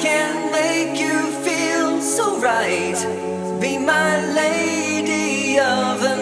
can make you feel so right. Be my lady of the